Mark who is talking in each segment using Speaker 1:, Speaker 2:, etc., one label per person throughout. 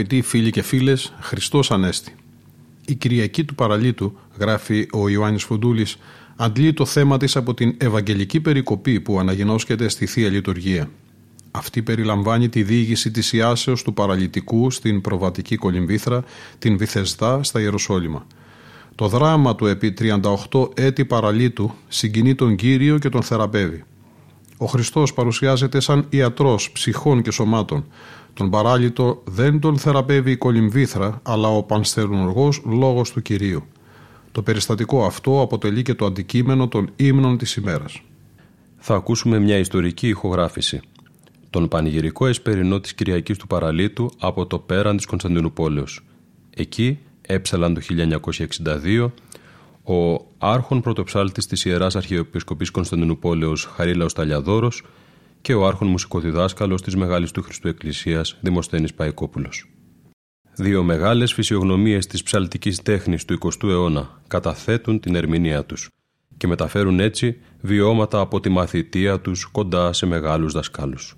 Speaker 1: Αγαπητοί φίλοι και φίλες, Χριστός Ανέστη. Η Κυριακή του Παραλίτου, γράφει ο Ιωάννης Φουντούλης, αντλεί το θέμα της από την Ευαγγελική Περικοπή που αναγενώσκεται στη Θεία Λειτουργία. Αυτή περιλαμβάνει τη διήγηση της Ιάσεως του παραλυτικού στην προβατική κολυμβήθρα, την Βυθεσδά στα Ιεροσόλυμα. Το δράμα του επί 38 έτη παραλίτου συγκινεί τον Κύριο και τον θεραπεύει. Ο Χριστός παρουσιάζεται σαν ιατρός ψυχών και σωμάτων. Τον παράλυτο δεν τον θεραπεύει η κολυμβήθρα, αλλά ο πανστερνοργός λόγος του Κυρίου. Το περιστατικό αυτό αποτελεί και το αντικείμενο των ύμνων της ημέρας.
Speaker 2: Θα ακούσουμε μια ιστορική ηχογράφηση τον πανηγυρικό εσπερινό της Κυριακής του Παραλίτου από το πέραν της Κωνσταντινούπολεως. Εκεί έψαλαν το 1962 ο άρχον πρωτοψάλτης της Ιεράς Αρχιεπισκοπής Κωνσταντινούπολεως Χαρίλαος Ταλιαδόρος και ο άρχον μουσικοδιδάσκαλος της Μεγάλης του Χριστού Εκκλησίας Δημοσθένης Παϊκόπουλος. Δύο μεγάλες φυσιογνωμίες της ψαλτικής τέχνης του 20ου αιώνα καταθέτουν την ερμηνεία τους και μεταφέρουν έτσι βιώματα από τη μαθητεία τους κοντά σε μεγάλους δασκάλους.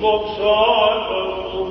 Speaker 3: vox
Speaker 4: salvo cum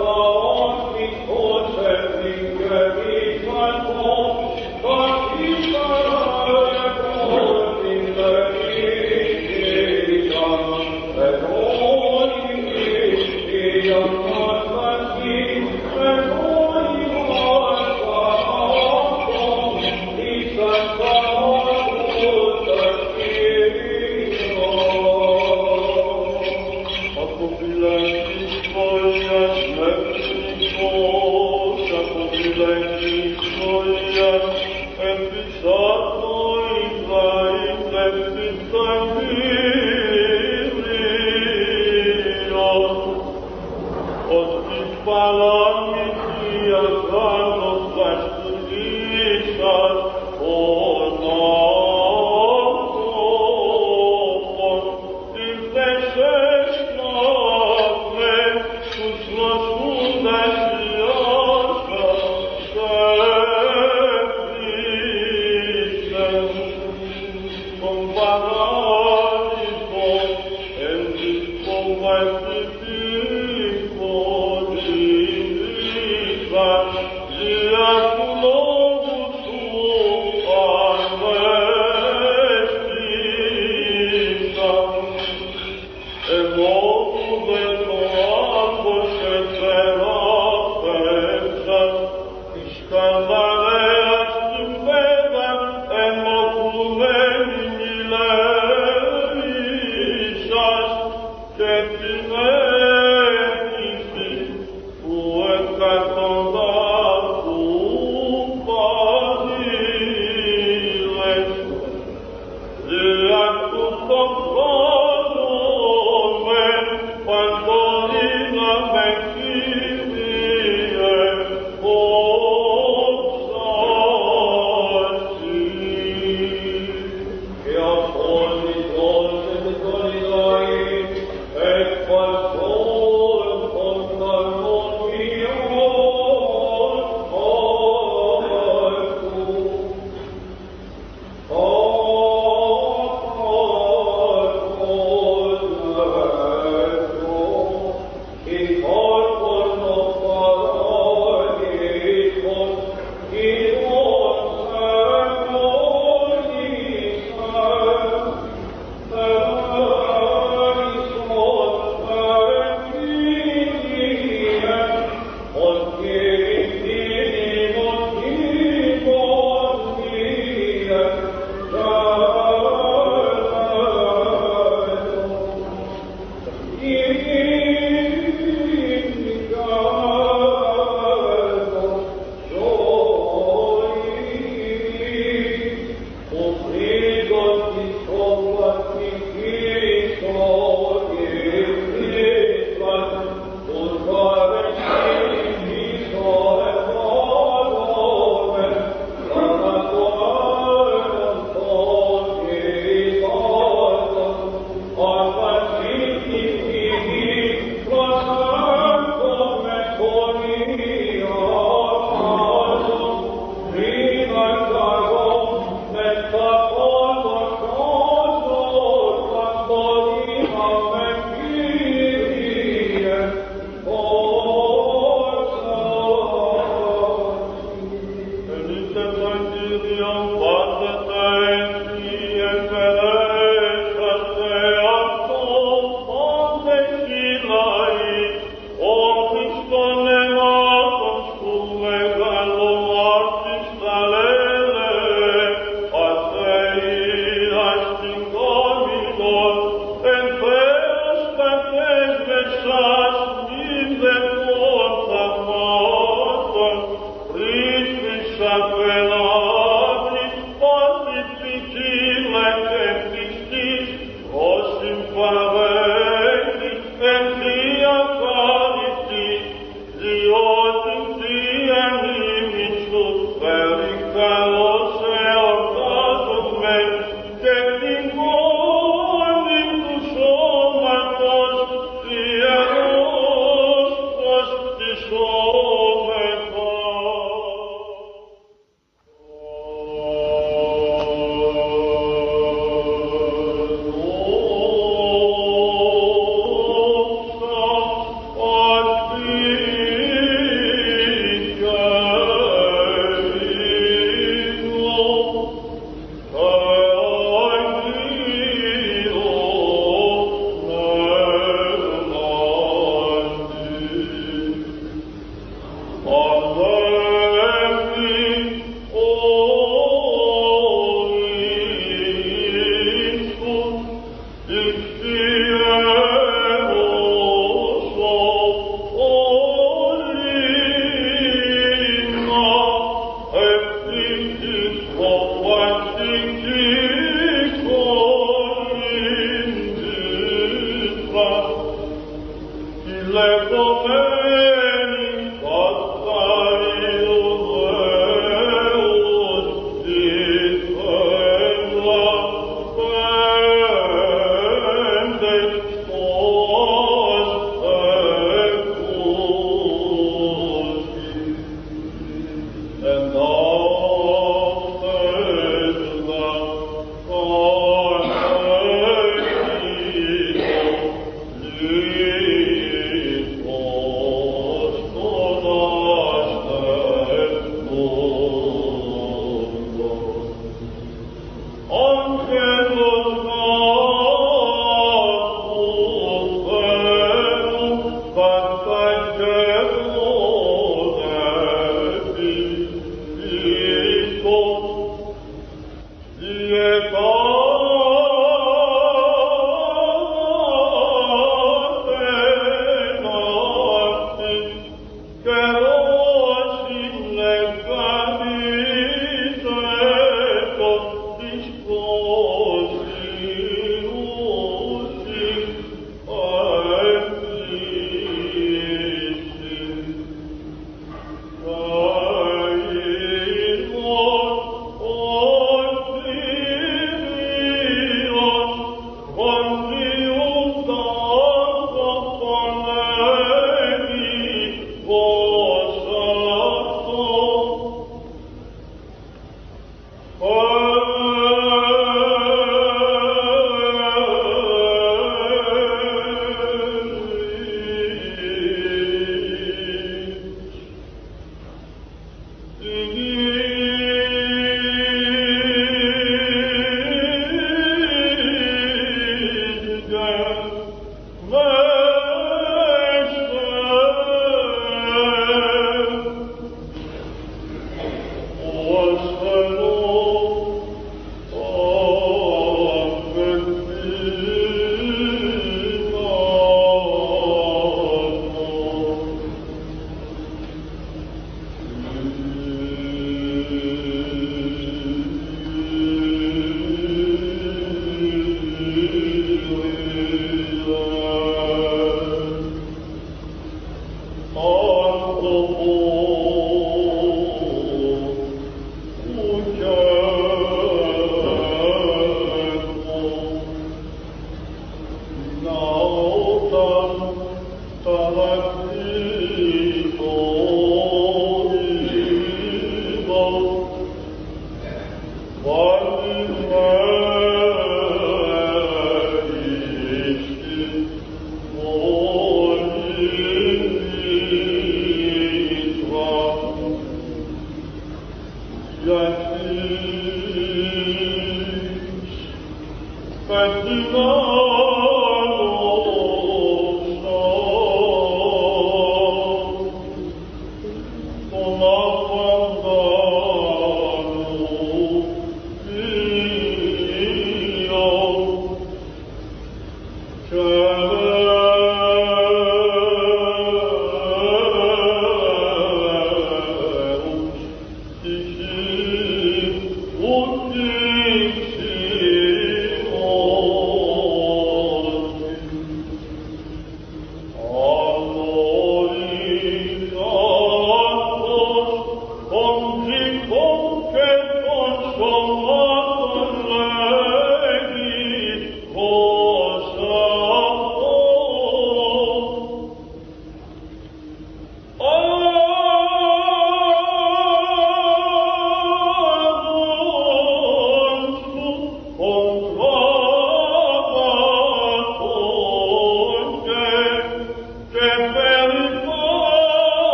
Speaker 4: Dios.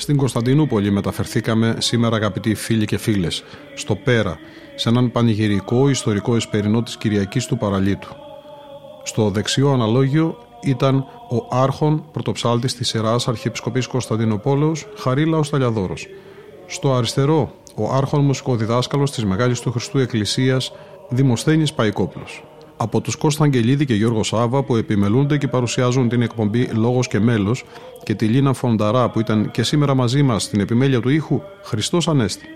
Speaker 1: Στην Κωνσταντινούπολη μεταφερθήκαμε σήμερα αγαπητοί φίλοι και φίλες, στο Πέρα, σε έναν πανηγυρικό ιστορικό εσπερινό της Κυριακής του Παραλίτου. Στο δεξιό αναλόγιο ήταν ο άρχον πρωτοψάλτης της Ιεράς Αρχιεπισκοπής Κωνσταντινοπόλεως Χαρίλαος Ταλιαδόρος. Στο αριστερό, ο άρχον μουσικοδιδάσκαλος της Μεγάλης του Χριστού Εκκλησίας Δημοσθένης Παϊκόπουλος. Από τους Κώστα Αγγελίδη και Γιώργο Σάβα που επιμελούνται και παρουσιάζουν την εκπομπή Λόγος και Μέλος και τη Λίνα Φονταρά που ήταν και σήμερα μαζί μας στην επιμέλεια του ήχου Χριστός Ανέστη.